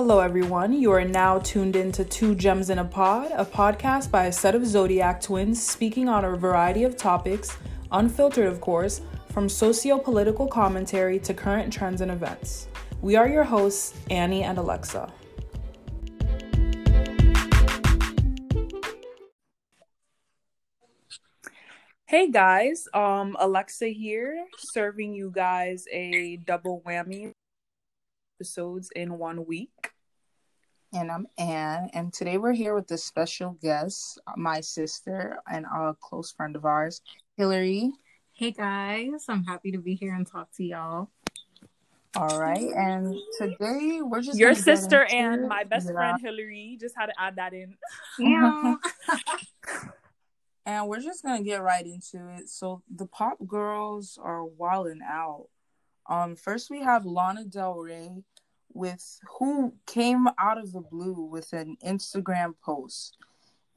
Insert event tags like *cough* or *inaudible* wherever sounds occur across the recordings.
Hello, everyone. You are now tuned in to Two Gems in a Pod, a podcast by a set of Zodiac twins speaking on a variety of topics, unfiltered, of course, from socio political commentary to current trends and events. We are your hosts, Annie and Alexa. Hey guys, um Alexa here, serving you guys a double whammy episodes in one week. And I'm Anne, and today we're here with a special guest, my sister and a close friend of ours, Hillary. Hey guys, I'm happy to be here and talk to y'all. All right, and today we're just your sister and my best yeah. friend Hillary. Just had to add that in. Yeah. *laughs* *laughs* and we're just gonna get right into it. So the pop girls are wilding out. Um, first we have Lana Del Rey with who came out of the blue with an Instagram post.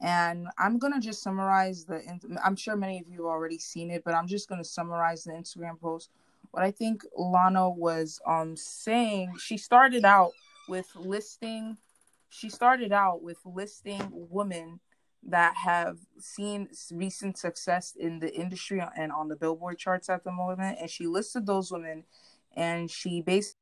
And I'm gonna just summarize the. I'm sure many of you have already seen it, but I'm just gonna summarize the Instagram post. What I think Lana was um saying, she started out with listing. She started out with listing women that have seen recent success in the industry and on the billboard charts at the moment and she listed those women and she basically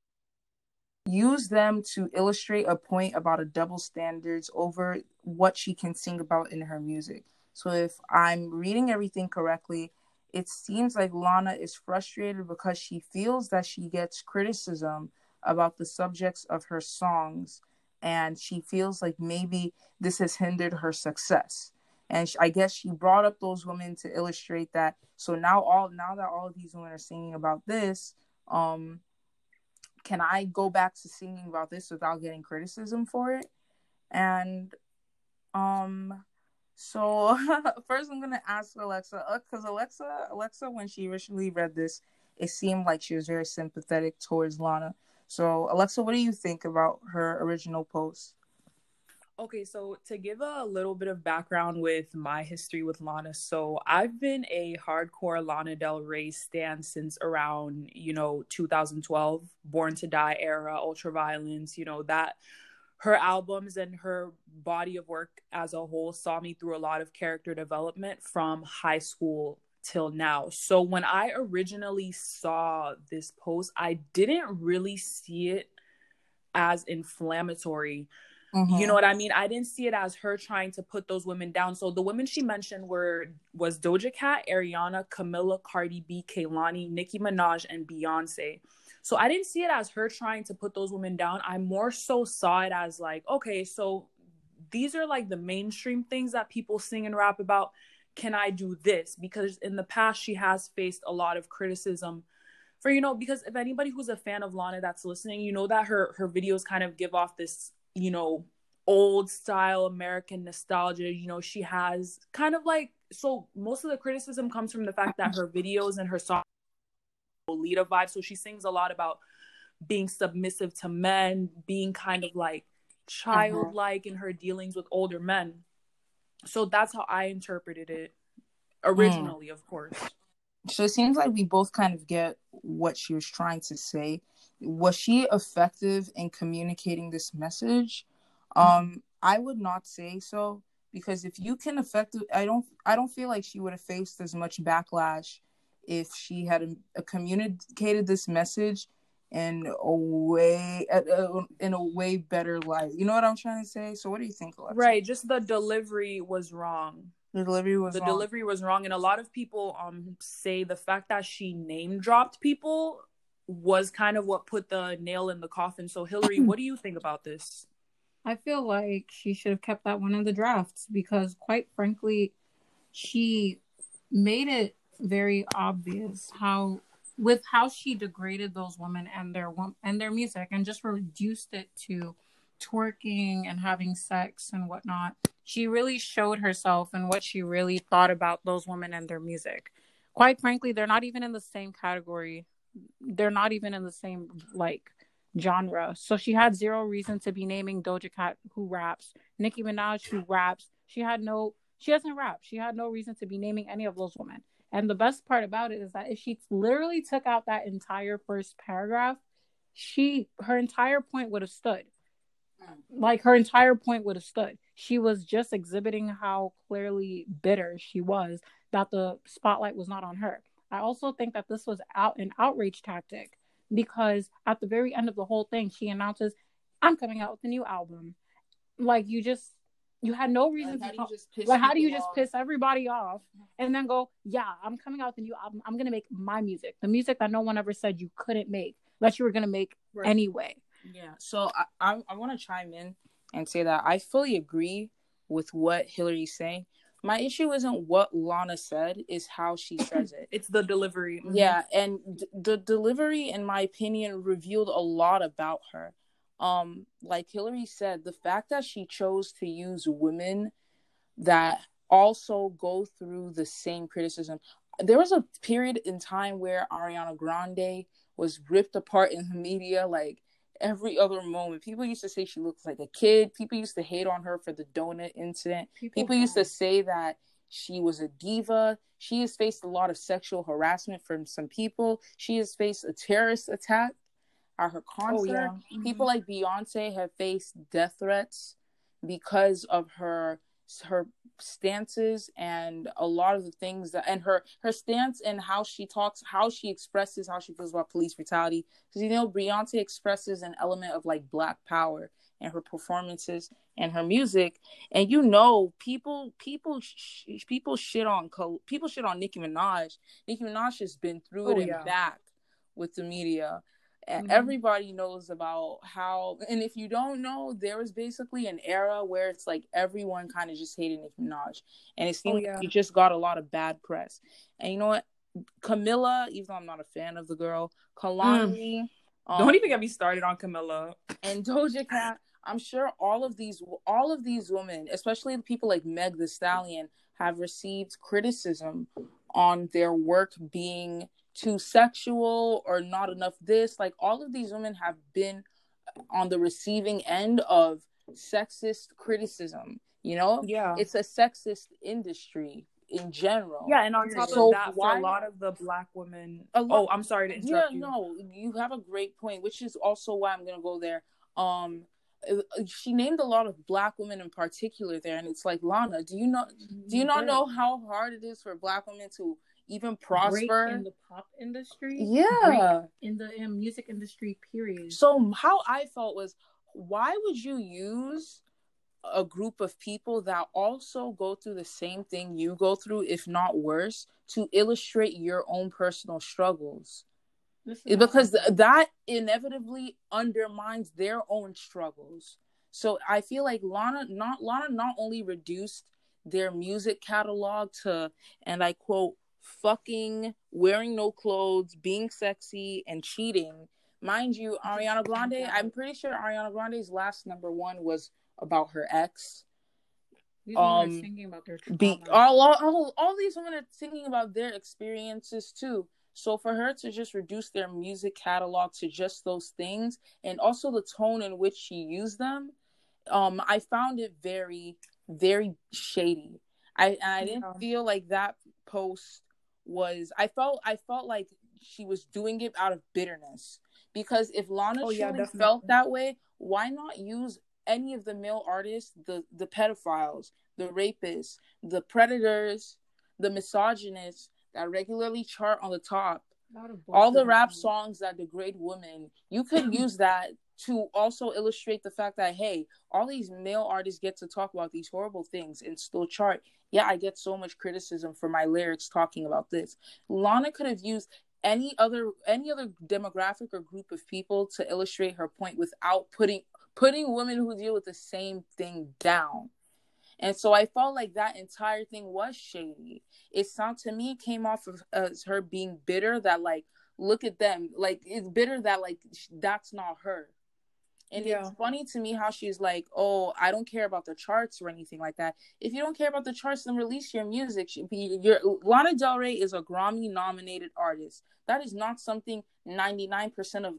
used them to illustrate a point about a double standards over what she can sing about in her music. So if i'm reading everything correctly it seems like lana is frustrated because she feels that she gets criticism about the subjects of her songs and she feels like maybe this has hindered her success. And i guess she brought up those women to illustrate that. So now all now that all of these women are singing about this um can i go back to singing about this without getting criticism for it and um so *laughs* first i'm gonna ask alexa because uh, alexa alexa when she originally read this it seemed like she was very sympathetic towards lana so, Alexa, what do you think about her original post? Okay, so to give a little bit of background with my history with Lana, so I've been a hardcore Lana Del Rey stan since around, you know, 2012, Born to Die era, Ultraviolence, you know, that her albums and her body of work as a whole saw me through a lot of character development from high school till now. So when I originally saw this post, I didn't really see it as inflammatory. Mm-hmm. You know what I mean? I didn't see it as her trying to put those women down. So the women she mentioned were was Doja Cat, Ariana, Camila, Cardi B, Kehlani, Nicki Minaj, and Beyonce. So I didn't see it as her trying to put those women down. I more so saw it as like, okay, so these are like the mainstream things that people sing and rap about can I do this? Because in the past, she has faced a lot of criticism for, you know, because if anybody who's a fan of Lana that's listening, you know that her her videos kind of give off this, you know, old style American nostalgia. You know, she has kind of like so most of the criticism comes from the fact that her videos and her songs Lolita vibe. So she sings a lot about being submissive to men, being kind of like uh-huh. childlike in her dealings with older men so that's how I interpreted it originally, mm. of course. So it seems like we both kind of get what she was trying to say. Was she effective in communicating this message? Um, I would not say so because if you can effective, I don't, I don't feel like she would have faced as much backlash if she had a, a uh, communicated this message in a way uh, uh, in a way better light. You know what I'm trying to say? So what do you think? Alexa? Right, just the delivery was wrong. The delivery was the wrong. delivery was wrong, and a lot of people um say the fact that she name dropped people was kind of what put the nail in the coffin. So Hillary, *clears throat* what do you think about this? I feel like she should have kept that one in the drafts because, quite frankly, she made it very obvious how with how she degraded those women and their and their music and just reduced it to twerking and having sex and whatnot. She really showed herself and what she really thought about those women and their music. Quite frankly, they're not even in the same category. They're not even in the same like genre. So she had zero reason to be naming Doja Cat who raps, Nicki Minaj who raps. She had no she doesn't rap. She had no reason to be naming any of those women. And the best part about it is that if she literally took out that entire first paragraph, she her entire point would have stood. Like her entire point would have stood. She was just exhibiting how clearly bitter she was that the spotlight was not on her. I also think that this was out an outrage tactic because at the very end of the whole thing, she announces, "I'm coming out with a new album." Like you just you had no reason Like, to how talk. do you just piss Like, how do you just off? piss everybody off mm-hmm. and then go, yeah, I'm coming out with a new album. I'm gonna make my music, the music that no one ever said you couldn't make, that you were gonna make Right. anyway. Yeah. So I I, I want to chime in and say that I fully agree with what Hillary's saying. My issue isn't what Lana said; is how she says *laughs* it. It's the delivery. Mhm. Yeah, and d- the delivery, in my opinion, revealed a lot about her. Um, like Hillary said, the fact that she chose to use women that also go through the same criticism. There was a period in time where Ariana Grande was ripped apart in the media, like every other moment. People used to say she looks like a kid. People used to hate on her for the donut incident. People used to say that she was a diva. She has faced a lot of sexual harassment from some people. She has faced a terrorist attack at her oh, concert. Oh yeah. People mm-hmm. like Beyonce have faced death threats because of her her stances and a lot of the things that and her her stance and how she talks how she expresses how she feels about police brutality. Because you know Beyonce expresses an element of like black power in her performances and her music. And you know people people sh- people shit on people shit on Nicki Minaj. Nicki Minaj has been through it Oh, and yeah. back with the media Mhm. everybody knows about how and if you don't know there was basically an era where it's like everyone kind of just hated Nicki Minaj and it seemed Oh, yeah. like it just got a lot of bad press and you know what Camila even though I'm not a fan of the girl Kehlani um, Don't even get me started on Camila. and Doja Cat. I'm sure all of these all of these women, especially the people like Meg the Stallion, have received criticism on their work being too sexual or not enough this. Like all of these women have been on the receiving end of sexist criticism. You know, Yeah. it's a sexist industry in general. yeah, and on top So of that, why- for a lot of the black women. Lot- oh, I'm sorry to yeah interrupt you. no you have a great point which is also why i'm gonna go there um uh, she named a lot of black women in particular there and it's like lana do you know do you not know how hard it is for black women to even Great prosper in the pop industry? yeah in the um, music industry, period. so how i felt was why would you use a group of people that also go through the same thing you go through if not worse to illustrate your own personal struggles because th- that inevitably undermines their own struggles. So I feel like Lana not Lana not only reduced their music catalog to and I quote fucking wearing no clothes, being sexy and cheating. Mind you, Ariana Grande, I'm pretty sure Ariana Grande's last number 1 was about her ex. These women are um, singing about their Be all, all all all these women are thinking about their experiences too. So for her to just reduce their music catalog to just those things, and also the tone in which she used them, um, I found it very, very shady. I I didn't Yeah. feel like that post was. I felt I felt like she was doing it out of bitterness because if Lana Oh, yeah, felt that way, why not use any of the male artists, the the pedophiles, the rapists, the predators, the misogynists that regularly chart on the top, all the rap songs that degrade women. You *laughs* could use that to also illustrate the fact that hey, all these male artists get to talk about these horrible things and still chart. Yeah, I get so much criticism for my lyrics talking about this. Lana could have used any other any other demographic or group of people to illustrate her point without putting putting women who deal with the same thing down. And so I felt like that entire thing was shady. It sound to me came off of as her being bitter that like look at them like it's bitter that like that's not her. And Yeah. it's funny to me how she's like, "Oh, I don't care about the charts or anything like that. If you don't care about the charts, then release your music. She- be- Your Lana Del Rey is a Grammy-nominated artist. That is not something ninety-nine percent of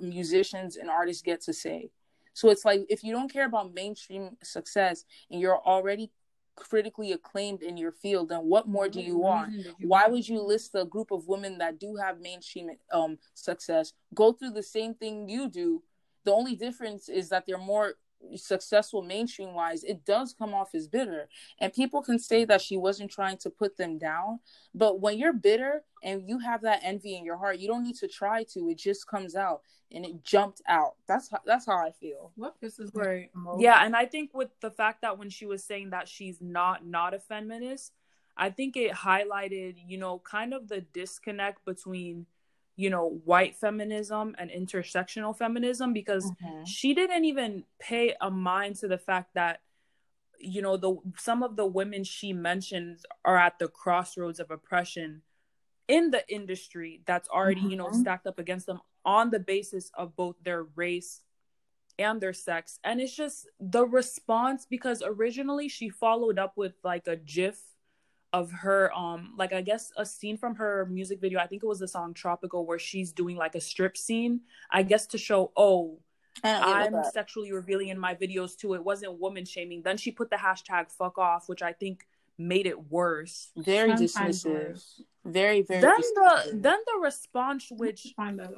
musicians and artists get to say. So it's like if you don't care about mainstream success and you're already critically acclaimed in your field, then what more do you want? did you Why would you list a group of women that do have mainstream um success go through the same thing you do? The only difference is that they're more successful mainstream wise, it does come off as bitter. And people can say that she wasn't trying to put them down. But when you're bitter and you have that envy in your heart, you don't need to try to. It just comes out and it jumped out. That's how, that's how I feel. What this is right. Yeah, and I think with the fact that when she was saying that she's not not a feminist, I think it highlighted, you know, kind of the disconnect between you know white feminism and intersectional feminism because mm-hmm. she didn't even pay a mind to the fact that you know the some of the women she mentions are at the crossroads of oppression in the industry that's already mm-hmm. you know mm-hmm. stacked up against them on the basis of both their race and their sex and it's just the response because originally she followed up with like a gif of her um like i guess a scene from her music video i think it was the song Tropico where she's doing like a strip scene i guess to show oh i'm sexually revealing in my videos too. It wasn't woman shaming. Then she put the hashtag fuck off which i think made it worse. Very dismissive. very very then dismissive. the then the response which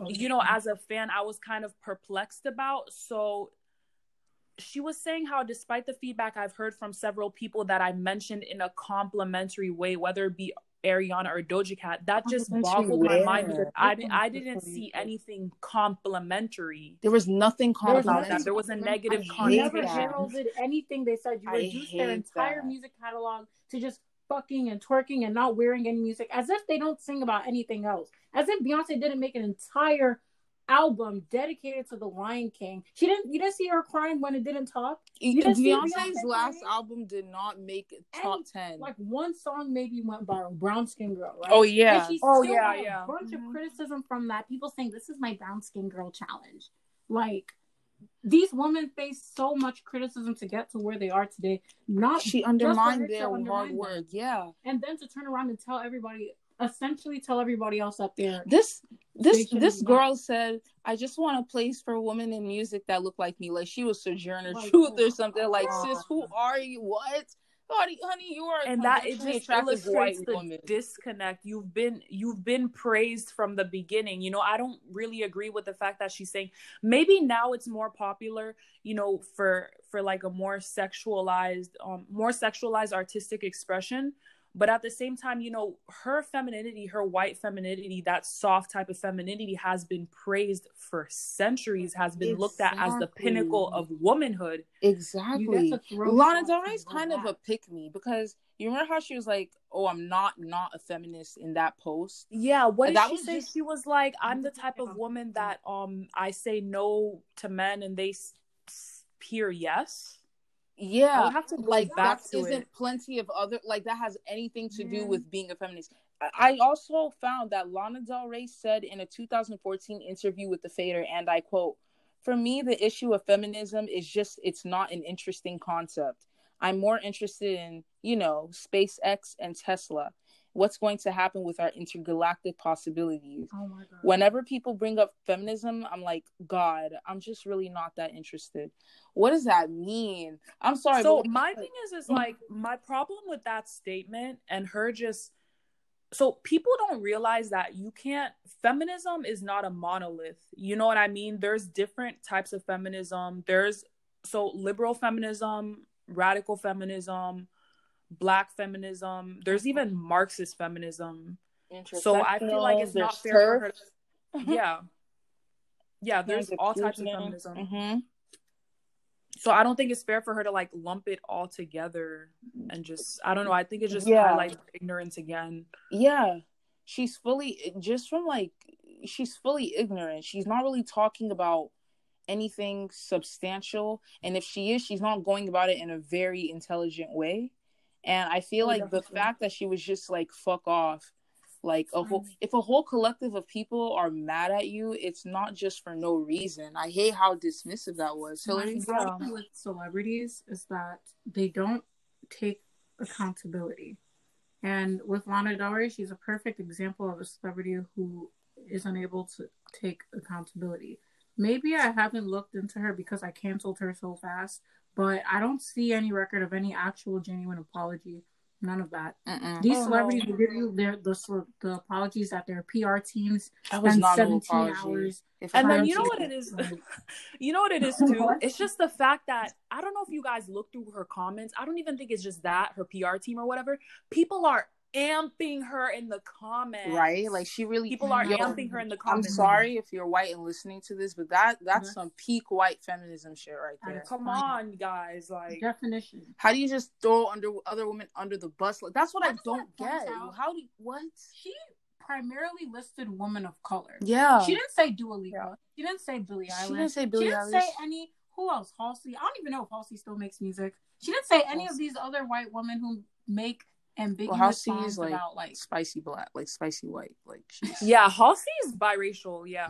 you know as a fan i was kind of perplexed about. So she was saying how despite the feedback I've heard from several people that I mentioned in a complimentary way, whether it be Ariana or Doja Cat, that just boggled my mind because I, I didn't see anything complimentary. There was nothing complimentary. There was a negative I never heralded anything they said. You reduced their entire that. music catalog to just fucking and twerking and not wearing any music as if they don't sing about anything else. As if Beyonce didn't make an entire album dedicated to the Lion King. She didn't. You didn't see her crying when it didn't talk. You didn't Beyonce's Beyonce last crying? album did not make top and, ten. Like one song maybe went viral. Brown Skin Girl. Right? Oh yeah. oh yeah. Yeah. A bunch mm-hmm. of criticism from that. People saying this is my brown skin girl challenge. Like these women face so much criticism to get to where they are today. Not she undermined their hard work. Yeah. And then to turn around and tell everybody essentially tell everybody else up there. This this this girl said, "I just want a place for women in music that look like me." Like she was Sojourner like, Truth or something. Like, sis, who are you? What? Honey, honey, you are and that it just illustrates the woman. disconnect. You've been you've been praised from the beginning. You know, I don't really agree with the fact that she's saying maybe now it's more popular. You know, for for like a more sexualized, um, more sexualized artistic expression but at the same time you know her femininity her white femininity that soft type of femininity has been praised for centuries has been exactly. looked at as the pinnacle of womanhood. Exactly. lana del rey's kind of a pick me because you remember how she was like oh i'm not not a feminist in that post? Yeah what did that she say? just... she was like i'm the type of woman that um i say no to men and they peer yes yeah like that isn't it. plenty of other like that has anything to do with being a feminist. I also found that lana del rey said in a 2014 interview with the fader and i quote for me the issue of feminism is just it's not an interesting concept. I'm more interested in you know spacex and tesla what's going to happen with our intergalactic possibilities. Oh my God. Whenever people bring up feminism, I'm like, God, I'm just really not that interested. What does that mean? I'm sorry. So my thing is, is like my problem with that statement and her just. So people don't realize that you can't. Feminism is not a monolith. You know what I mean? There's different types of feminism. There's so liberal feminism, radical feminism, black feminism. There's even Marxist feminism. So I feel like it's not fair for her. To, *laughs* yeah, yeah. There's all types of feminism. Mm-hmm. So I don't think it's fair for her to like lump it all together and just I don't know. I think it just yeah. highlights ignorance again. Yeah, she's fully just from like she's fully ignorant. She's not really talking about anything substantial, and if she is, she's not going about it in a very intelligent way. And I feel oh, like the fact that she was just like fuck off, like a whole mm. if a whole collective of people are mad at you, it's not just for no reason. I hate how dismissive that was. Hillary problem with celebrities is that they don't take accountability. And with Lana Del Rey, she's a perfect example of a celebrity who is unable to take accountability. Maybe I haven't looked into her because I canceled her so fast, but I don't see any record of any actual genuine apology None of that. Mm-mm. These Oh, celebrities no. give you their the the apologies that their PR teams That was spend not no 17 apology. hours. And then *laughs* you know what it is? *laughs* you know what it is too? It's just the fact that I don't know if you guys look through her comments. I don't even think it's just that, her PR team or whatever. People are amping her in the comments. right? Like she really people are Yo, amping her in the comments. I'm sorry if you're white and listening to this, but that that's Mhm. some peak white feminism shit right there. That's Come on, guys. Like Definition. How do you just throw under other women under the bus? Like that's what I That's what don't points get. out- How do you, what? She primarily listed women of color. Yeah, She didn't say Dua Lipa. Yeah. She didn't say Billie Eilish. She didn't say Billie She didn't Eilish. say any. Who else? Halsey. I don't even know if Halsey still makes music. She didn't say any of these other white women who make ambiguous Well, Halsey is like, about like. spicy black, like spicy white, like she's yeah, Halsey is biracial. Yeah,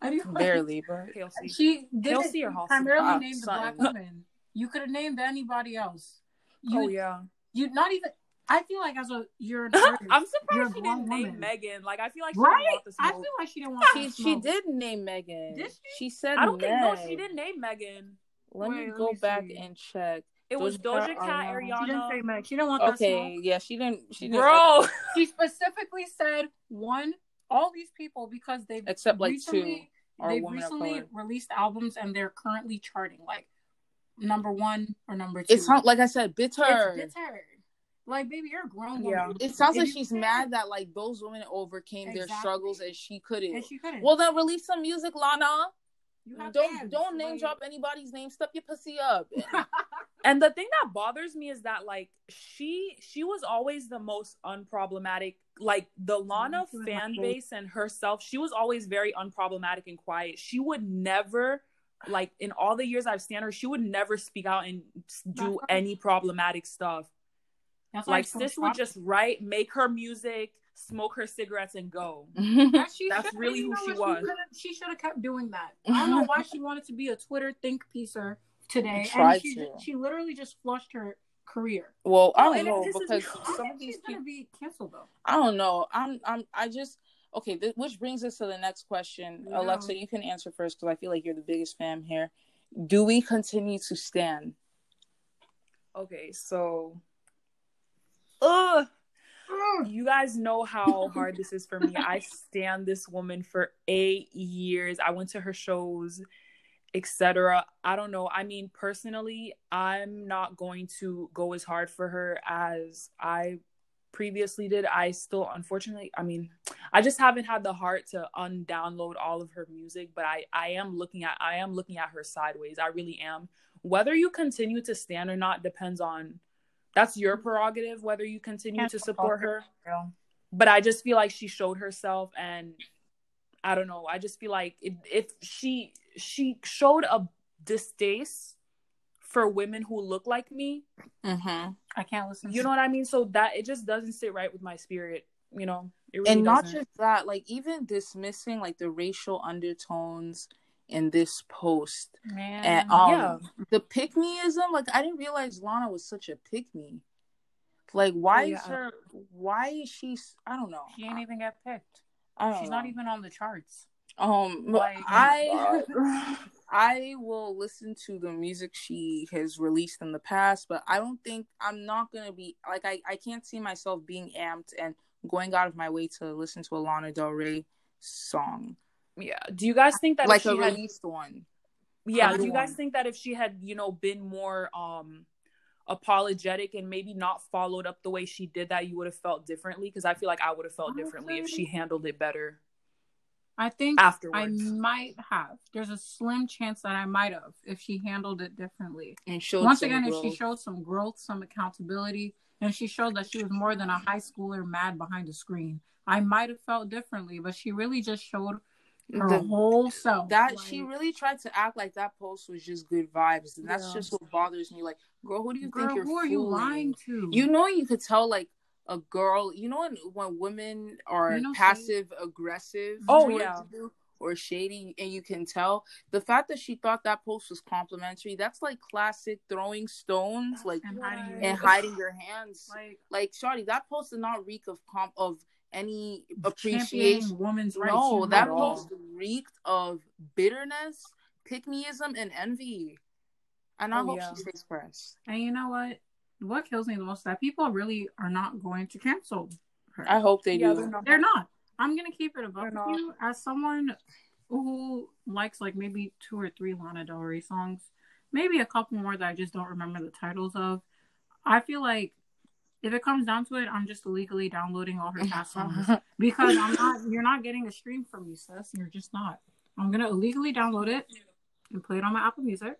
I do barely, but *laughs* Halsey. She did Halsey it or Halsey? primarily Ah, named the black woman. You could have named anybody else. You, oh yeah. you not even. I feel like as a you're an *laughs* artist, I'm You're surprised she didn't name woman. Megan. Like I feel like she right? didn't want the I feel like she didn't want. *laughs* she to she did name Megan. Did she? She said I don't think no, she didn't name Megan. Let me Wait, let go me back see. and check. It was Doja Doja Cat, Cat, Ariana. She didn't say Ariana. Meg. She didn't want that Okay, smoke. yeah, she didn't. She didn't. Bro, *laughs* She specifically said one, all these people because they've Except, like, recently, two they've recently released albums and they're currently charting like number one or number two. It's not like I said, bitter. It's bitter. Like, baby, you're a grown woman. Yeah. It sounds If like she's can't- mad that like those women overcame their struggles and she couldn't. and she couldn't. well, then release some music, Lana. You have Don't fans, don't name like- drop anybody's name. Step your pussy up. *laughs* and the thing that bothers me is that like she she was always the most unproblematic. Like the mm-hmm. Lana she was fan base and herself, she was always very unproblematic and quiet. She would never like in all the years I've seen her, she would never speak out and do any problematic stuff. That's Like it's so sis would just write, make her music, smoke her cigarettes, and go. *laughs* That she That's really who she was. She should have kept doing that. *laughs* I don't know why she wanted to be a Twitter think piecer today, Tried and she to. she literally just flushed her career. well, I oh, don't and it know because me off. I some oh, of these she's gonna people. be canceled though. I don't know. I'm I'm I just okay. Th- which brings us to the next question, Yeah. Alexa. You can answer first because I feel like you're the biggest fan here. Do we continue to stand? Okay, so Ugh. *sighs* You guys know how hard this is for me. I stand this woman for eight years. I went to her shows, etc. I don't know. I mean, personally, I'm not going to go as hard for her as I previously did. I still, unfortunately, I mean, I just haven't had the heart to undownload all of her music. But I, I am looking at, I am looking at her sideways. I really am. Whether you continue to stand or not depends on that's your prerogative whether you continue Can't to support her Yeah. but i just feel like she showed herself and i don't know i just feel like if, if she she showed a distaste for women who look like me Mm-hmm. I can't listen. you know what i mean so that it just doesn't sit right with my spirit you know it really and not doesn't. just that, like even dismissing like the racial undertones in this post man. and um yeah. the pick meism. Like I didn't realize Lana was such a pick me. Like why Oh, yeah, is her? Why is she? i don't know. she ain't even get picked. I don't She's know. not even on the charts. Um, Like- I *laughs* I will listen to the music she has released in the past, but I don't think I'm not gonna be like I I can't see myself being amped and going out of my way to listen to a Lana Del Rey song yeah do you guys think that like if a she had released one. yeah Other do you guys one. think that if she had you know been more um apologetic and maybe not followed up the way she did that you would have felt differently because i feel like i would have felt differently if she handled it better I think afterwards I might have. There's a slim chance that I might have if she handled it differently. And showed Once some again, if she showed some growth, some accountability, and she showed that she was more than a high schooler mad behind the screen, I might have felt differently. But she really just showed her The- whole self. that Like, she really tried to act like that post was just good vibes, and that's Yeah. just what bothers me. Like, girl, who do you girl, think you're who are you fooling? lying to? You know, you could tell like a girl. You know when when women are You know, passive aggressive. Oh, yeah. you Or shady, and you can tell the fact that she thought that post was complimentary. That's like classic throwing stones, like and hiding your and hiding your hands. like Like, Shawty, that post did not reek of comp of any appreciation. women's rights. No, that post reeked of bitterness, pick meism, and envy. And I Oh, hope yeah. she stays pressed. And you know what? what kills me the most is that people really are not going to cancel her. I hope they Yeah, do. they're not. They're not. I'm gonna keep it above They're not. you as someone who likes like maybe two or three Lana Del Rey songs, maybe a couple more that I just don't remember the titles of. I feel like if it comes down to it, I'm just illegally downloading all her *laughs* past songs because I'm not. You're not getting a stream from me, sis. You're just not. I'm gonna illegally download it and play it on my Apple Music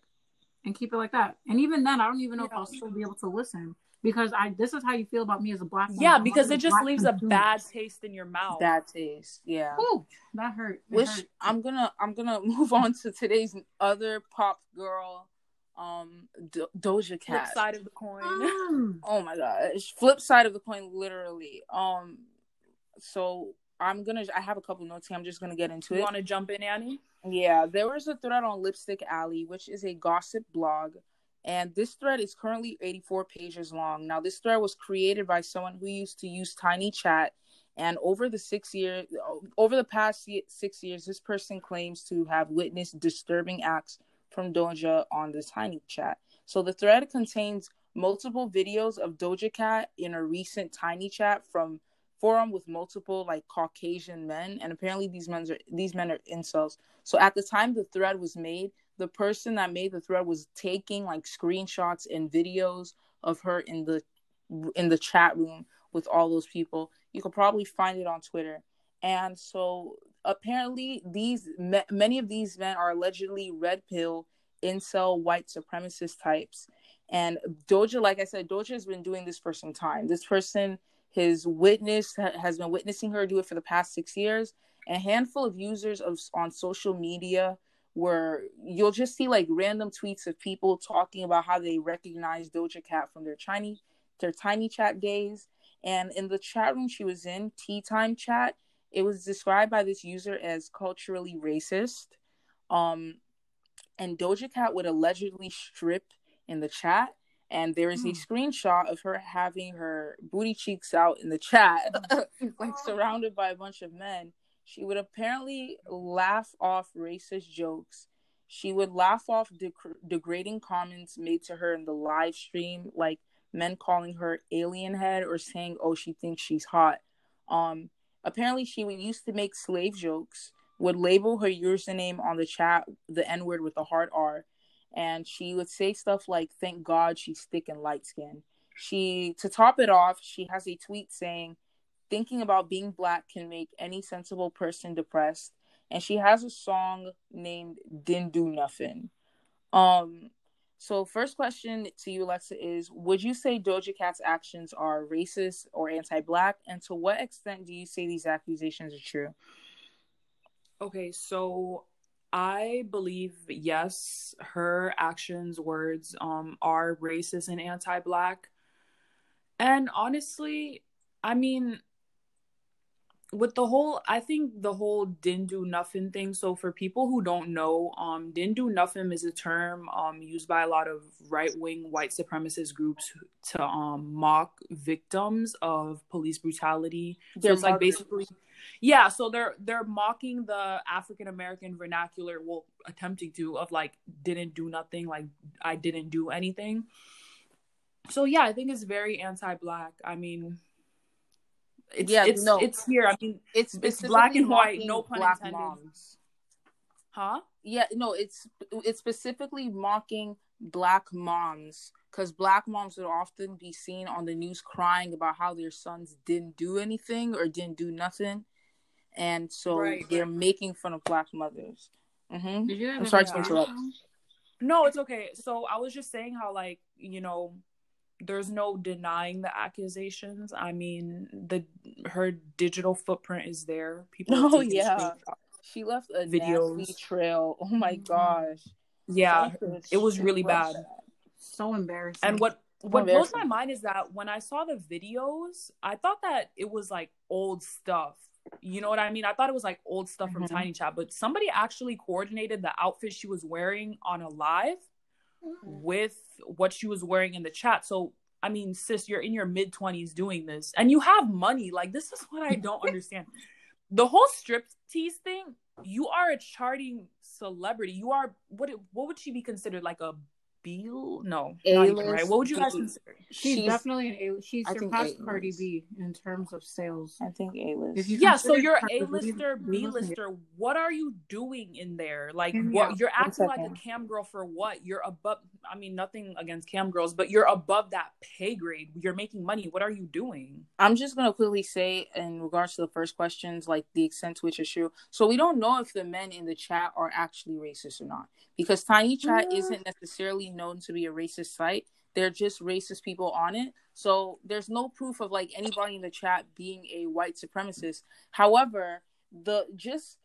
and keep it like that. And even then, I don't even know if I'll still be able to listen because I. This is how you feel about me as a black. woman. Yeah, because it just black leaves a bad taste in your mouth. Bad taste. Yeah. Ooh, that hurt. It Which hurt. I'm gonna I'm gonna *laughs* move on to today's other pop girl, um, Do- Doja Cat. Flip side of the coin. Mm. *laughs* *gasps* Oh my gosh, flip side of the coin, literally. Um, so I'm gonna I have a couple notes here. I'm just gonna get into it. you it. want to jump in, Annie? Yeah, there was a thread on Lipstick Alley, which is a gossip blog, and this thread is currently 84 pages long. Now, this thread was created by someone who used to use Tiny Chat, and over the six years, over the past six years, this person claims to have witnessed disturbing acts from Doja on the Tiny Chat. So the thread contains multiple videos of Doja Cat in a recent Tiny Chat from forum with multiple like Caucasian men, and apparently these men are these men are incels. So at the time the thread was made, the person that made the thread was taking like screenshots and videos of her in the in the chat room with all those people. You could probably find it on Twitter. And so apparently these ma- many of these men are allegedly red pill incel white supremacist types. And Doja, like I said, Doja has been doing this for some time. This person his witness ha- has been witnessing her do it for the past six years. A handful of users of on social media where you'll just see like random tweets of people talking about how they recognize Doja Cat from their tiny their tiny chat days. And in the chat room she was in, tea time chat, it was described by this user as culturally racist. Um, and Doja Cat would allegedly strip in the chat. And there is a Hmm. screenshot of her having her booty cheeks out in the chat, *laughs* *laughs* like surrounded by a bunch of men. She would apparently laugh off racist jokes. She would laugh off dec- degrading comments made to her in the live stream, like men calling her alien head or saying, "Oh, she thinks she's hot." Um, apparently, she used to make slave jokes. Would label her username on the chat the N word with a hard R, and she would say stuff like, "Thank God she's thick and light skinned." She, to top it off, she has a tweet saying, "Thinking about being black can make any sensible person depressed." And she has a song named "Didn't Do Nothing." Um, so first question to you, Alexa, is: Would you say Doja Cat's actions are racist or anti-black, and to what extent do you say these accusations are true? Okay, so I believe yes, her actions, words um are racist and anti-black. And honestly, I mean with the whole I think the whole didn't do nothing thing. So for people who don't know, um didn't do nothing is a term um used by a lot of right-wing white supremacist groups to um mock victims of police brutality. So Their it's like basically yeah, so they're they're mocking the African American vernacular, well, attempting to of like didn't do nothing, like I didn't do anything. So yeah, I think it's very anti-black. I mean, it's Yeah, it's no. it's here. I mean, It's It's black and white, no pun black intended. moms. huh? Yeah, no, it's it's specifically mocking black moms because black moms would often be seen on the news crying about how their sons didn't do anything or didn't do nothing, and so Right, they're right. making fun of black mothers. hmm Did you I'm sorry to interrupt. No, it's okay. So I was just saying how like, you know, there's no denying the accusations. I mean, the her digital footprint is there. People *laughs* Oh, yeah. She left a Videos. nasty trail. Oh my Mhm. gosh. Yeah, it was really bad. So embarrassing. And what what blows my mind is that when I saw the videos, I thought that it was like old stuff. You know what I mean? I thought it was like old stuff from Mhm. Tiny Chat, but somebody actually coordinated the outfit she was wearing on a live with what she was wearing in the chat. So, I mean, sis, you're in your mid 20s doing this and you have money. Like, this is what I *laughs* don't understand. The whole strip tease thing, you are a charting celebrity. You are what what would she be considered like a B? No, not even right. What would you guys consider? She's, She's- definitely an A. She I surpassed A-list. Cardi B in terms of sales. I think A list. If you Yeah, so you're Cardi A lister, B, B lister. What are you doing in there? Like, Hear me what you're One acting like a cam girl for what? You're above. I mean, nothing against cam girls, but you're above that pay grade. You're making money. What are you doing? I'm just gonna quickly say in regards to the first questions, like the extent to which it's true. So we don't know if the men in the chat are actually racist or not, because Tiny Chat Yeah. isn't necessarily known to be a racist site. They're just racist people on it. So there's no proof of like anybody in the chat being a white supremacist. However, the just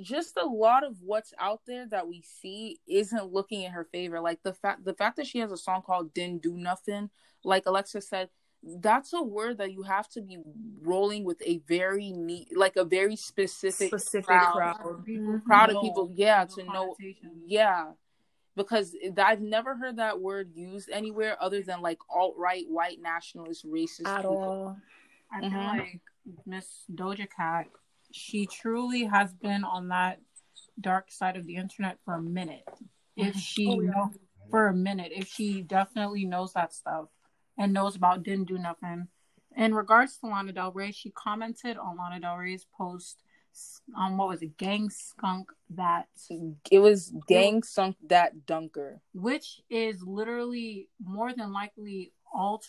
just a lot of what's out there that we see isn't looking in her favor. Like the fact the fact that she has a song called "Didn't Do Nothing," like Alexa said, that's a word that you have to be rolling with a very neat, like a very specific, Specific crowd, crowd. People crowd of mm-hmm. people. Yeah, to know. Yeah, because I've never heard that word used anywhere other than like alt right, white nationalist, racist At people. all. I feel Mhm. like Miss Doja Cat, she truly has been on that dark side of the internet for a minute. If *laughs* she Oh, yeah. know, for a minute, if she definitely knows that stuff and knows about didn't do nothing. In regards to Lana Del Rey, she commented on Lana Del Rey's post on what was it, gang skunk that It was gang sunk that dunker. which is literally more than likely alt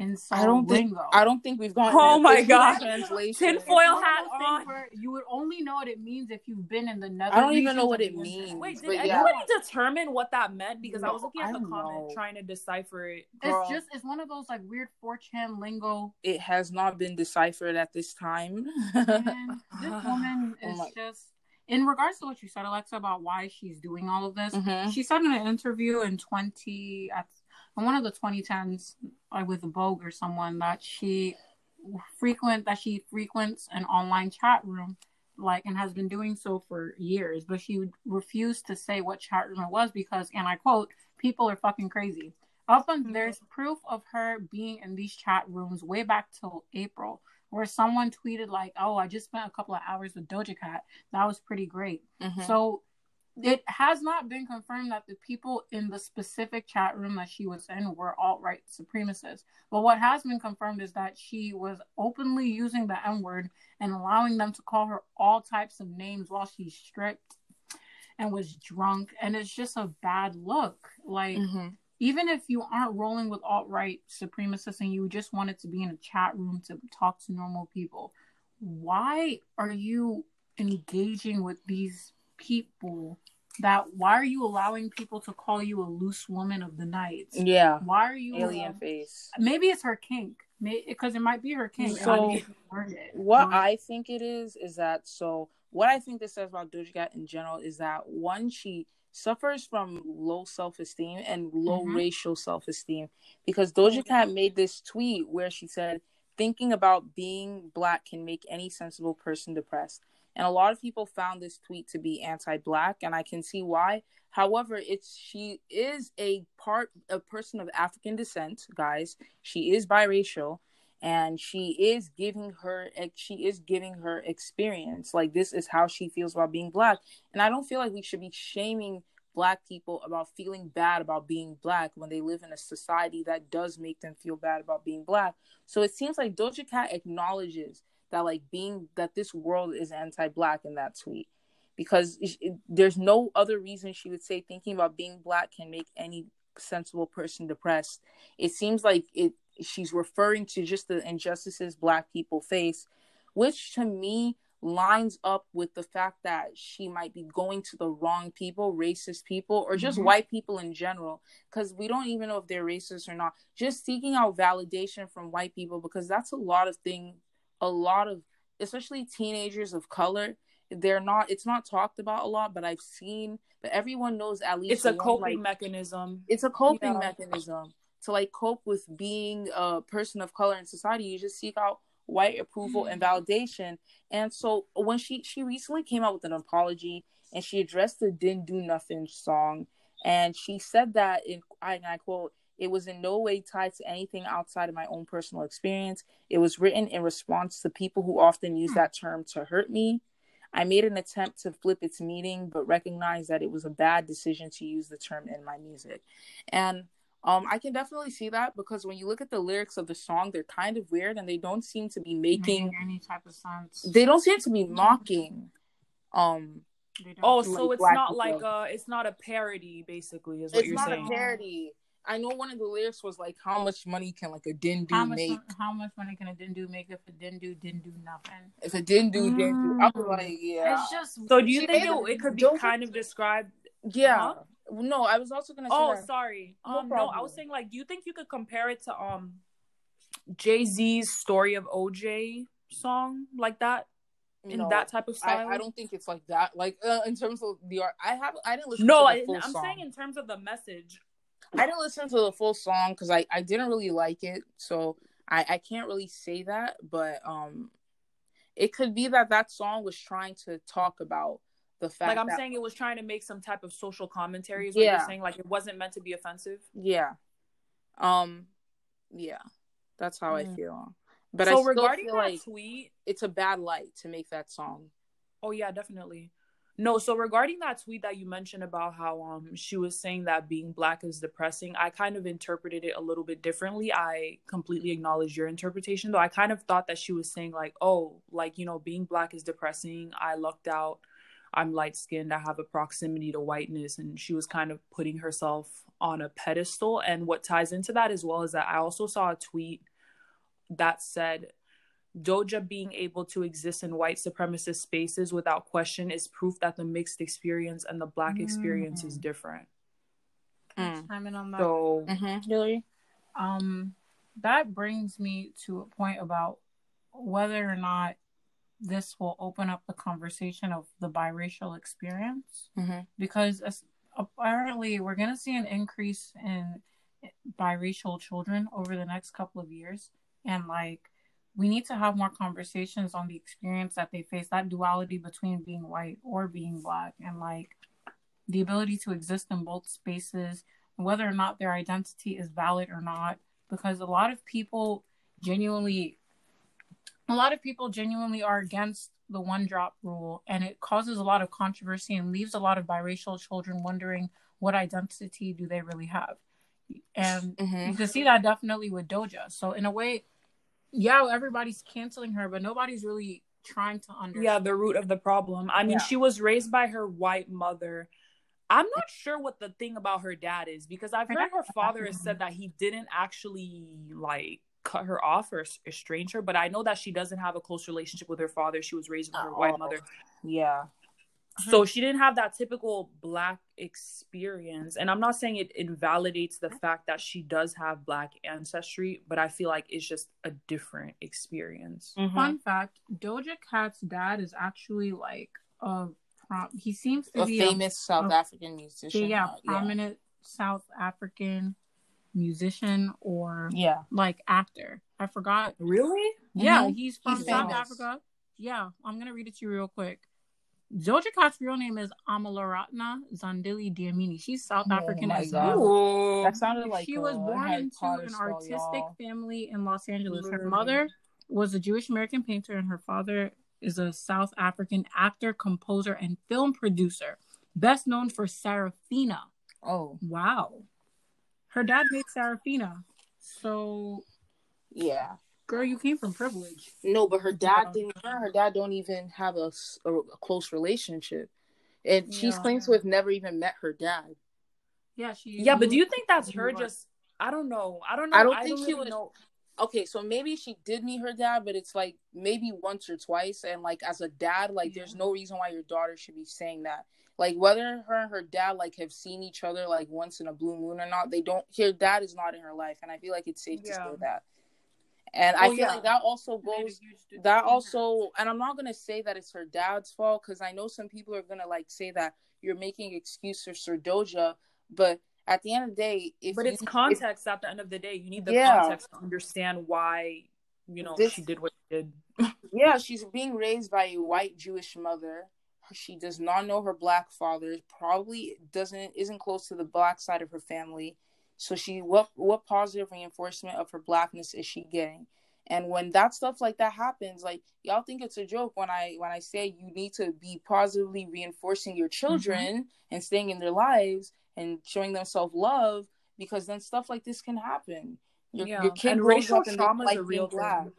right insult I don't think lingo. I don't think we've gone. Oh my God. translation. Tinfoil It's hat on. You would only know what it means if you've been in the nether. I don't even know what it means. Wait, did But yeah. anybody determine what that meant? Because I was looking at the comment know. trying to decipher it. Girl. It's just it's one of those like weird 4chan lingo. It has not been deciphered at this time. And *laughs* this woman Oh is my- just in regards to what you said, Alexa, about why she's doing all of this. Mhm. She said in an interview in 20 at in one of the 2010s uh, with Vogue or someone that she frequent that she frequents an online chat room like and has been doing so for years but she refused to say what chat room it was because and I quote people are fucking crazy. Often there's proof of her being in these chat rooms way back till April where someone tweeted like oh I just spent a couple of hours with Doja Cat. That was pretty great. Mhm. so it has not been confirmed that the people in the specific chat room that she was in were alt right supremacists. But what has been confirmed is that she was openly using the N word and allowing them to call her all types of names while she stripped and was drunk. And it's just a bad look. Like, Mhm. even if you aren't rolling with alt right supremacists and you just wanted to be in a chat room to talk to normal people, why are you engaging with these people? That why are you allowing people to call you a loose woman of the night? Yeah. Why are you Alien allowing- face. Maybe it's her kink, because it might be her kink. I So, didn't learn it. What But- I think it is is that so what I think this says about Doja Cat in general is that one she suffers from low self esteem and low Mhm. racial self esteem because Doja Cat made this tweet where she said thinking about being black can make any sensible person depressed. And a lot of people found this tweet to be anti-black and I can see why. However, it's she is a part a person of African descent, guys. She is biracial and she is giving her she is giving her experience like this is how she feels about being black and i don't feel like we should be shaming black people about feeling bad about being black when they live in a society that does make them feel bad about being black so it seems like doja cat acknowledges that like being that this world is anti-black in that tweet. Because it, there's no other reason she would say thinking about being black can make any sensible person depressed. It seems like it she's referring to just the injustices black people face which to me lines up with the fact that she might be going to the wrong people racist people or just Mhm. white people in general. Because we don't even know if they're racist or not. Just seeking out validation from white people because that's a lot of thing a lot of especially teenagers of color they're not it's not talked about a lot but i've seen but everyone knows at least It's a coping like, mechanism. it's a coping Yeah. mechanism to like cope with being a person of color in society you just seek out white approval and mm-hmm. validation and so when she she recently came out with an apology and she addressed the didn't do nothing song and she said that in I, and I quote it was in no way tied to anything outside of my own personal experience it was written in response to people who often use Hmm. that term to hurt me I made an attempt to flip its meaning, but recognized that it was a bad decision to use the term in my music. And um, I can definitely see that because when you look at the lyrics of the song, they're kind of weird and they don't seem to be making, Making any type of sense. they don't seem to be mocking um They don't. Oh, like so it's not people. like a it's not a parody, basically, is what it's you're saying. It's not a parody. I know one of the lyrics was like, "How much money can like a dindu how much make? how much money can a dindu make if a dindu didn't do nothing? If a dindu didn't do," I was Mm. like, "Yeah, It's just So do you think it, it could be kind of described? yeah." Huh? No, I was also gonna say. Oh, that. sorry. No Um, no, I was saying like, do you think you could compare it to um Jay Z's "Story of OJ" song like that in No, that type of style? I don't think it's like that. Like uh, in terms of the art, I have I didn't listen No, to I, full I'm song. saying in terms of the message. I didn't listen to the full song because I I didn't really like it, so I I can't really say that. But um, it could be that that song was trying to talk about the fact Like I'm that saying, it was trying to make some type of social commentary. Is what Yeah. you're saying? Like it wasn't meant to be offensive. yeah, um, yeah, that's how I Mm. feel. But I so still regarding feel that like tweet, it's a bad light to make that song. Oh yeah, definitely. No, so regarding that tweet that you mentioned about how um she was saying that being black is depressing, I kind of interpreted it a little bit differently. I completely acknowledge your interpretation though. I kind of thought that she was saying like, "Oh, like, you know, being black is depressing. I lucked out. I'm light-skinned. I have a proximity to whiteness." And she was kind of putting herself on a pedestal. And what ties into that as well is that I also saw a tweet that said Doja being able to exist in white supremacist spaces without question is proof that the mixed experience and the black experience is Mm. different. Can Mm. chime in on that. So, Mm-hmm. Um that brings me to a point about whether or not this will open up the conversation of the biracial experience Mm-hmm. because as, apparently we're going to see an increase in biracial children over the next couple of years and like we need to have more conversations on the experience that they face that duality between being white or being black and like the ability to exist in both spaces whether or not their identity is valid or not because a lot of people genuinely a lot of people genuinely are against the one drop rule and it causes a lot of controversy and leaves a lot of biracial children wondering what identity do they really have and Mm-hmm. you can see that definitely with doja so in a way yeah everybody's canceling her but nobody's really trying to understand yeah, the root of the problem. I mean, Yeah. she was raised by her white mother. I'm not sure what the thing about her dad is because I've heard her father has said that he didn't actually like cut her off or estrange her, but I know that she doesn't have a close relationship with her father. She was raised with her Oh. white mother. Yeah. So she didn't have that typical black experience. And I'm not saying it invalidates the fact that she does have black ancestry, but I feel like it's just a different experience. Mhm. fun fact doja cat's dad is actually like a prom- he seems to A be famous South a- African musician. yeah, uh, prominent South African musician or Yeah. like actor. I forgot. Really? Yeah, Mhm. he's from He's South famous. Africa. Yeah, I'm gonna read it to you real quick. Doja Cat's real name is Amalaratna Zandile Dlamini. She's South Oh African my as well. That sounded like she was born into Potter an spell, artistic y'all. family in Los Angeles. Her mother was a Jewish American painter, and her father is a South African actor, composer, and film producer, best known for Sarafina. Oh, Wow. Her dad made Sarafina. So, yeah. Girl, you came from privilege. No, but her dad Yeah. didn't. Her, her dad don't even have a close relationship, and she's Yeah. claims to have never even met her dad. Yeah, she. Yeah, but do you think that's her You just I don't know. I don't know. I don't think she really was- know. Okay, so maybe she did meet her dad, but it's like maybe once or twice, and like as a dad, like Yeah. there's no reason why your daughter should be saying that. Like whether her and her dad like have seen each other like once in a blue moon or not, they don't. Her dad is not in her life, and I feel like it's safe to say that. And I Oh, feel yeah. like that also goes that also and i'm not going to say that it's her dad's fault because i know some people are going to like say that you're making excuses for doja but at the end of the day if But you- it's context at the end of the day. You need the Yeah. context to understand why, you know, This- she did what she did. *laughs* yeah she's being raised by a white jewish mother she does not know her black father probably doesn't isn't close to the black side of her family so she what what positive reinforcement of her blackness is she getting And when that stuff like that happens, like y'all think it's a joke when I when I say you need to be positively reinforcing your children mm-hmm. and staying in their lives and showing them self love because then stuff like this can happen. Your, yeah. your kid and grows up trauma is a real thing.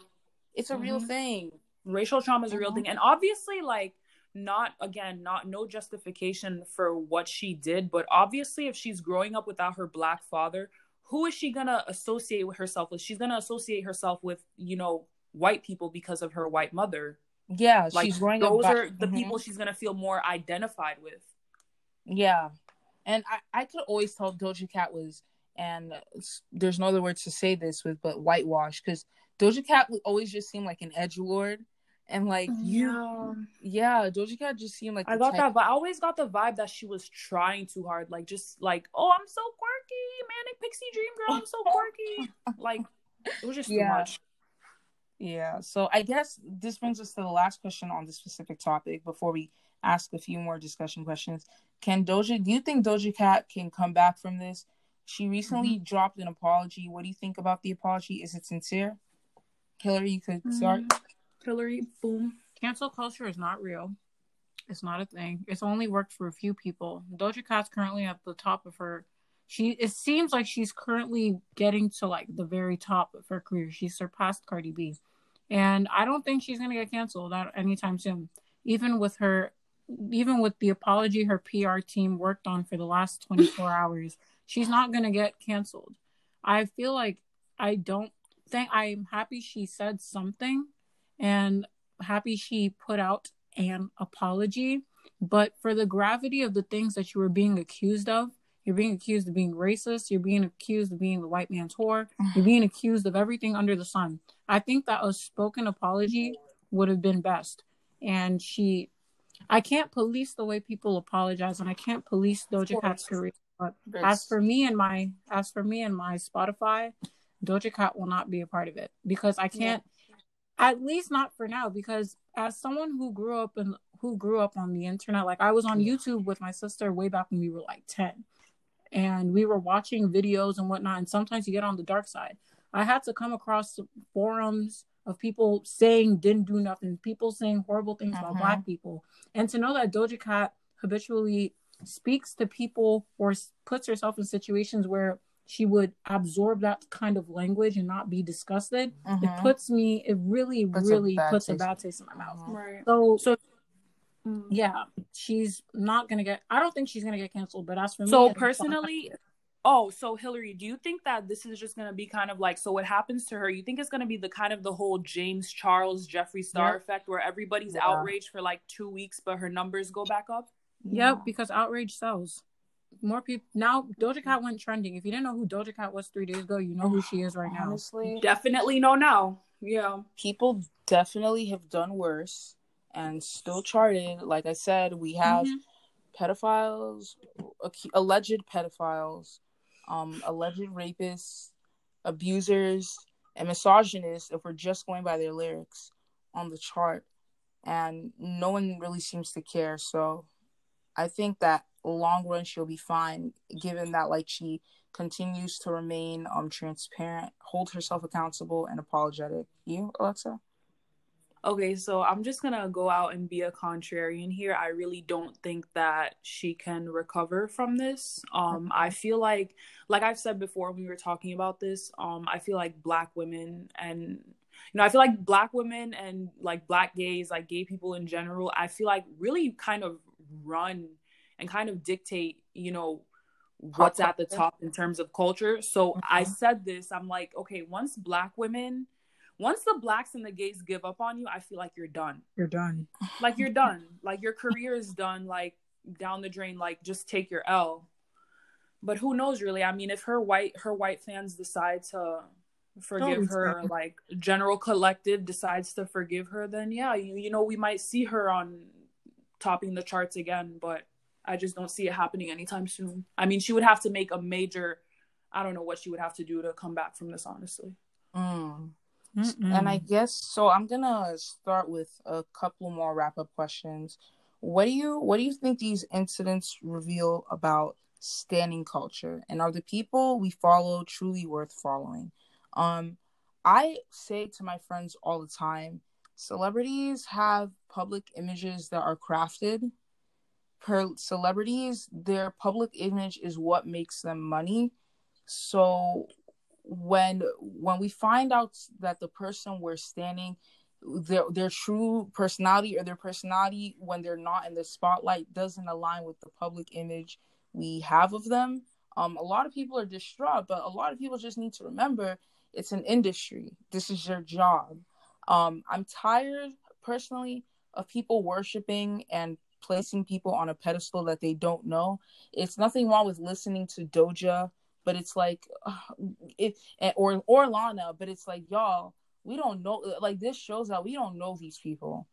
It's a mm-hmm. real thing. Racial trauma is a real mm-hmm. thing, and obviously, like not again not no justification for what she did but obviously if she's growing up without her black father who is she gonna associate with herself with? She's gonna associate herself with, you know, white people because of her white mother. Yeah, like she's growing up. those are the mm-hmm. people she's gonna feel more identified with. Yeah, and I I could always tell Doja Cat was, and there's no other words to say this with, but whitewash because Doja Cat would always just seem like an edge lord. And like yeah, yeah, Doja Cat just seemed like I got type- that, but I always got the vibe that she was trying too hard, like just like, oh, I'm so quirky, manic pixie dream girl, I'm so quirky. like it was just yeah. too much. Yeah. So I guess this brings us to the last question on this specific topic before we ask a few more discussion questions. Can Doja? Do you think Doja Cat can come back from this? She recently mm-hmm. dropped an apology. What do you think about the apology? Is it sincere? Hillary, you could start. Hillary, boom. Cancel culture is not real. It's not a thing. It's only worked for a few people. Doja Cat's currently at the top of her. She it seems like she's currently getting to like the very top of her career. She surpassed Cardi B, and I don't think she's gonna get canceled anytime soon. Even with her, even with the apology her PR team worked on for the last 24 *laughs* hours, she's not gonna get canceled. I feel like I don't think I'm happy she said something and happy she put out an apology. But for the gravity of the things that you were being accused of, you're being accused of being racist, you're being accused of being the white man's whore, *sighs* you're being accused of everything under the sun. I think that a spoken apology would have been best. And she, I can't police the way people apologize, and I can't police Doja Cat's career. But as for me and my, as for me and my Spotify, Doja Cat will not be a part of it because I can't. At least not for now, because as someone who grew up and who grew up on the internet, like I was on YouTube with my sister way back when we were like 10. And we were watching videos and whatnot. And sometimes you get on the dark side. I had to come across forums of people saying didn't do nothing, people saying horrible things uh-huh. about black people. And to know that Doja Cat habitually speaks to people or puts herself in situations where she would absorb that kind of language and not be disgusted, mm-hmm. it puts me, it really, puts really a puts taste. a bad taste in my mouth. Mm-hmm. Right. So, so mm. yeah, she's not gonna get. I don't think she's gonna get canceled. But as for so me, so personally, oh, so Hillary, do you think that this is just gonna be kind of like so? What happens to her? You think it's gonna be the kind of the whole James Charles Jeffree Star yep. effect, where everybody's yeah. outraged for like two weeks, but her numbers go back up? Yep, yeah. because outrage sells more people now. Doja Cat went trending. If you didn't know who Doja Cat was three days ago, you know who she is right now. Honestly, definitely know now. Yeah, people definitely have done worse and still charted. Like I said, we have mm-hmm. pedophiles, alleged pedophiles, um, alleged rapists, abusers, and misogynists. If we're just going by their lyrics on the chart, and no one really seems to care. So, I think that long run she'll be fine given that like she continues to remain um transparent hold herself accountable and apologetic. You alexa? Okay so i'm just gonna go out and be a contrarian here. I really don't think that she can recover from this. Um i feel like like i've said before when we were talking about this um i feel like black women and you know i feel like black women and like black gays like gay people in general i feel like really kind of run and kind of dictate, you know, what's at the top in terms of culture. So mm-hmm. I said this, I'm like, okay, once black women, once the blacks and the gays give up on you, I feel like you're done. You're done. Like you're done. like your career is done, like down the drain, like just take your L. But who knows really? I mean, if her white her white fans decide to forgive her, like general collective decides to forgive her, then yeah, you you know, we might see her on topping the charts again, but I just don't see it happening anytime soon. I mean, she would have to make a major. I don't know what she would have to do to come back from this, honestly. Mm. And I guess so. I'm gonna start with a couple more wrap up questions. What do you What do you think these incidents reveal about standing culture, and are the people we follow truly worth following? Um, I say to my friends all the time, celebrities have public images that are crafted. Per celebrities, their public image is what makes them money. So when when we find out that the person we're standing their their true personality or their personality when they're not in the spotlight doesn't align with the public image we have of them um a lot of people are distraught but a lot of people just need to remember it's an industry this is your job um i'm tired personally of people worshiping and placing people on a pedestal that they don't know. It's nothing wrong with listening to doja but it's like *sighs* it or or lana but it's like y'all we don't know like this shows that we don't know these people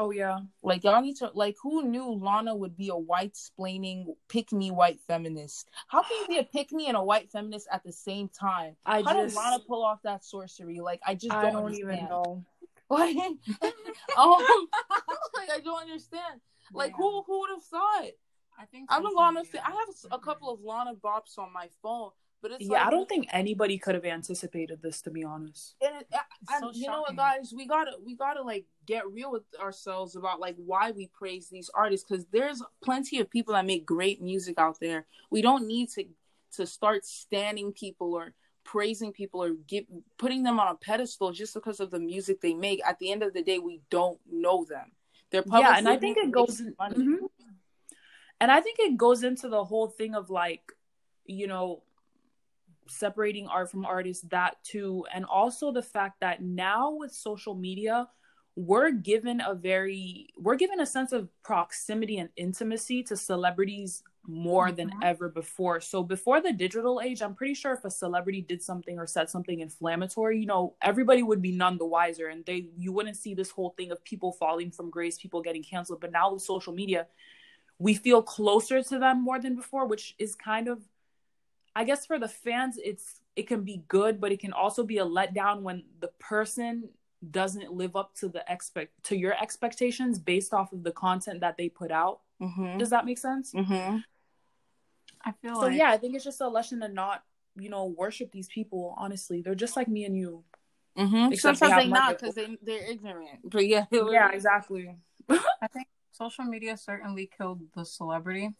Oh yeah. like y'all need to like who knew lana would be a white splaining pick me white feminist how can you be a pick me and a white feminist at the same time I how just did lana pull off that sorcery like i just don't, I don't understand. even know. *laughs* like *laughs* um *laughs* like i don't understand like Yeah. who who would have thought I think i'm a lana fan. i have a couple of lana bops on my phone but it's Yeah, like, I don't think anybody could have anticipated this to be honest. and it, I, so I- you know what guys we gotta we gotta like get real with ourselves about like why we praise these artists because there's plenty of people that make great music out there we don't need to to start standing people or praising people or give putting them on a pedestal just because of the music they make at the end of the day we don't know them they're yeah, and I public think it goes making money. Mhm. And I think it goes into the whole thing of like, you know, separating art from artists that too. And also the fact that now with social media we're given a very we're given a sense of proximity and intimacy to celebrities more than Mhm. ever before. So before the digital age i'm pretty sure if a celebrity did something or said something inflammatory you know everybody would be none the wiser and they you wouldn't see this whole thing of people falling from grace people getting canceled. But now with social media we feel closer to them more than before which is kind of I guess for the fans, it's it can be good, but it can also be a letdown when the person doesn't live up to the expect to your expectations based off of the content that they put out. Mhm. Does that make sense? Mhm. I feel So like yeah, I think it's just a lesson to not, you know, worship these people. Honestly, they're just like me and you. Mhm. Except they Sometimes have they not because they they're ignorant. But yeah, Yeah, exactly. *laughs* I think social media certainly killed the celebrity.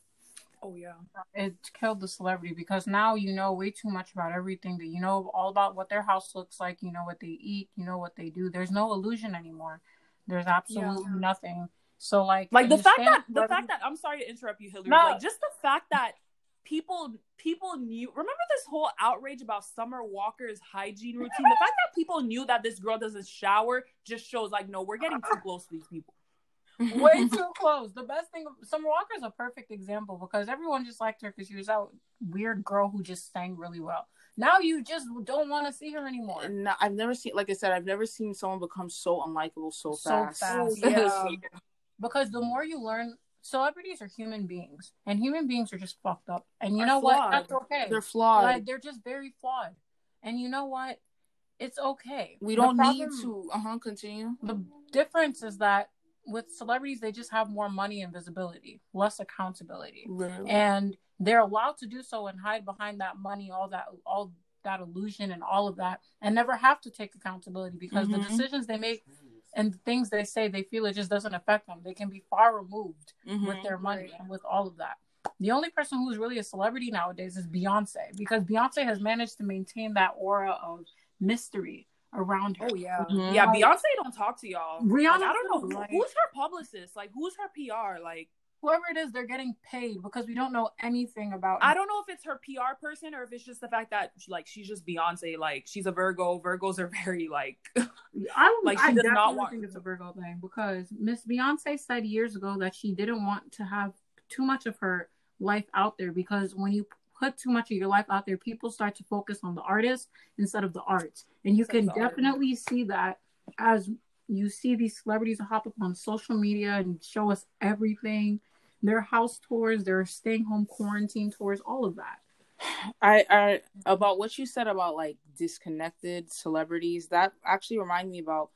Oh yeah. It killed the celebrity because now you know way too much about everything. That you know all about what their house looks like. You know what they eat. You know what they do. There's no illusion anymore. There's absolutely nothing. So like, Like the fact that the fact that I'm sorry to interrupt you, Hillary. No. Like just the fact that people people knew remember this whole outrage about Summer Walker's hygiene routine? The fact that people knew that this girl doesn't shower just shows like no, we're getting too close to these people. *laughs* way too close. The best thing, Summer Walker is a perfect example because everyone just liked her because she was that weird girl who just sang really well. Now you just don't want to see her anymore. No, I've never seen, like I said, I've never seen someone become so unlikable so So fast. fast. *laughs* Yeah. Because the more you learn, celebrities are human beings, and human beings are just fucked up. And you Are know flawed. what? That's okay. They're flawed. Like they're just very flawed. And you know what? It's okay. we don't need to. Uh huh. Continue. The difference is that with celebrities, they just have more money and visibility, less accountability. Literally. and they're allowed to do so and hide behind that money all that all that illusion and all of that and never have to take accountability because the Mhm. decisions they make and the things they say they feel it just doesn't affect them they can be far removed Mhm. with their money and with all of that the only person who's really a celebrity nowadays is beyonce because beyonce has managed to maintain that aura of mystery around her Oh yeah. Mhm. Yeah, Beyonce don't talk to y'all. Rihanna Like, I don't know who- like- who's her publicist. Like who's her PR? Like whoever it is they're getting paid because we don't know anything about I don't know if it's her PR person or if it's just the fact that like she's just Beyonce. Like she's a Virgo. Virgos are *laughs* very like I don't Like, like. she I does not definitely want- think it's a Virgo thing because Miss Beyonce said years ago that she didn't want to have too much of her life out there because when you put too much of your life out there, people start to focus on the artist instead of the arts, and you Instead can art. definitely see that as you see these celebrities hop up on social media and show us everything, their house tours, their staying home quarantine tours, all of that. I, I about what you said about like disconnected celebrities. That actually reminded me about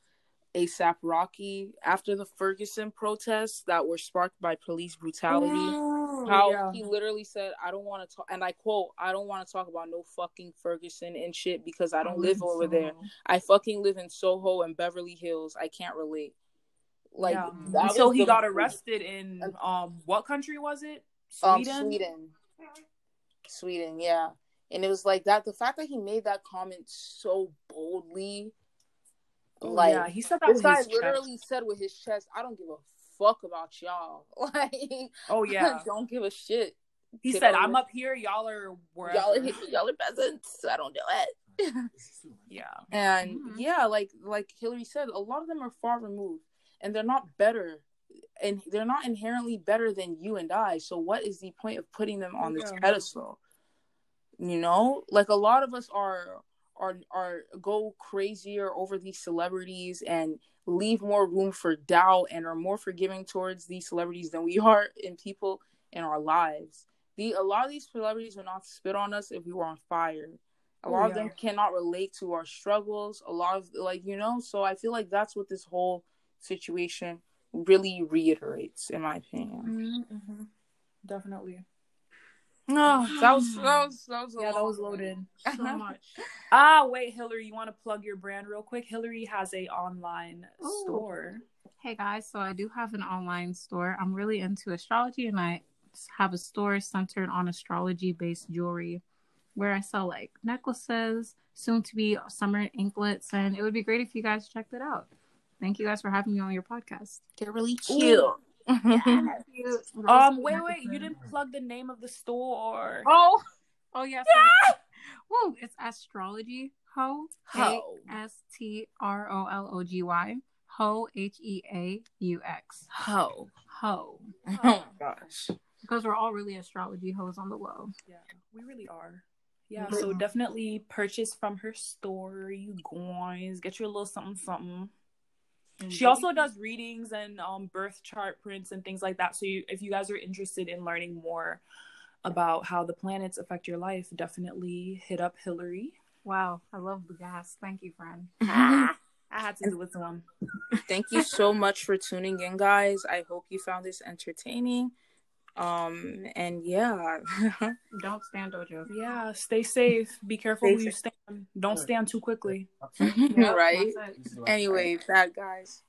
ASAP Rocky after the Ferguson protests that were sparked by police brutality. Oh, how yeah. he literally said, "I don't want to talk," and I quote, "I don't want to talk about no fucking Ferguson and shit because I don't live over there. I fucking live in Soho and Beverly Hills. I can't relate." Like yeah. that until he the- got arrested in um what country was it? Um, Sweden. Sweden. Sweden, yeah. And it was like that. The fact that he made that comment so boldly, Oh, like yeah, he said that this guy his chest. literally said with his chest, "I don't give a fuck about y'all." *laughs* Like, Oh *laughs* yeah, don't give a shit. he Get said, "I'm it. up here, y'all are wherever." Y'all are y'all are peasants. I don't do it. *laughs* yeah, And Mhm. yeah, like like Hillary said, a lot of them are far removed, and they're not better, and they're not inherently better than you and I. So what is the point of putting them on this Yeah. pedestal? You know, like a lot of us are are are go crazier over these celebrities and leave more room for doubt and are more forgiving towards these celebrities than we are in people in our lives. The a lot of these celebrities would not spit on us if we were on fire. A Oh, lot of them cannot relate to our struggles. A lot of like you know, so I feel like that's what this whole situation really reiterates, in my opinion. Mm-hmm. definitely. No, that was that was that was a Yeah, that was loaded. *laughs* So much. Ah, wait, Hillary, you want to plug your brand real quick? Hillary has a online Ooh. store. Hey guys, so I do have an online store. I'm really into astrology and I have a store centered on astrology based jewelry where I sell like necklaces, soon to be summer anklets, and it would be great if you guys checked it out. Thank you guys for having me on your podcast. They're really cute. Um, wait, wait, you didn't plug the name of the store. Oh, oh yes. Woo, it's astrology ho. Ho. A S T R O L O G Y. Ho H E A U X. Ho. Ho. Oh my gosh. Because we're all really astrology hoes on the low. Yeah, we really are. Yeah, so definitely purchase from her store, you guys. Get your little something, something. She also does readings and um birth chart prints and things like that. So you, if you guys are interested in learning more about how the planets affect your life, definitely hit up Hillary. Wow, I love the gas. Thank you, friend. *laughs* I had to do it to him. Thank you so much for tuning in, guys. I hope you found this entertaining. Um and yeah. *laughs* Don't stand Doja. Yeah, stay safe. Be careful Stay who you stand. Don't stand too quickly. Yep, right? Anyway, bad guys.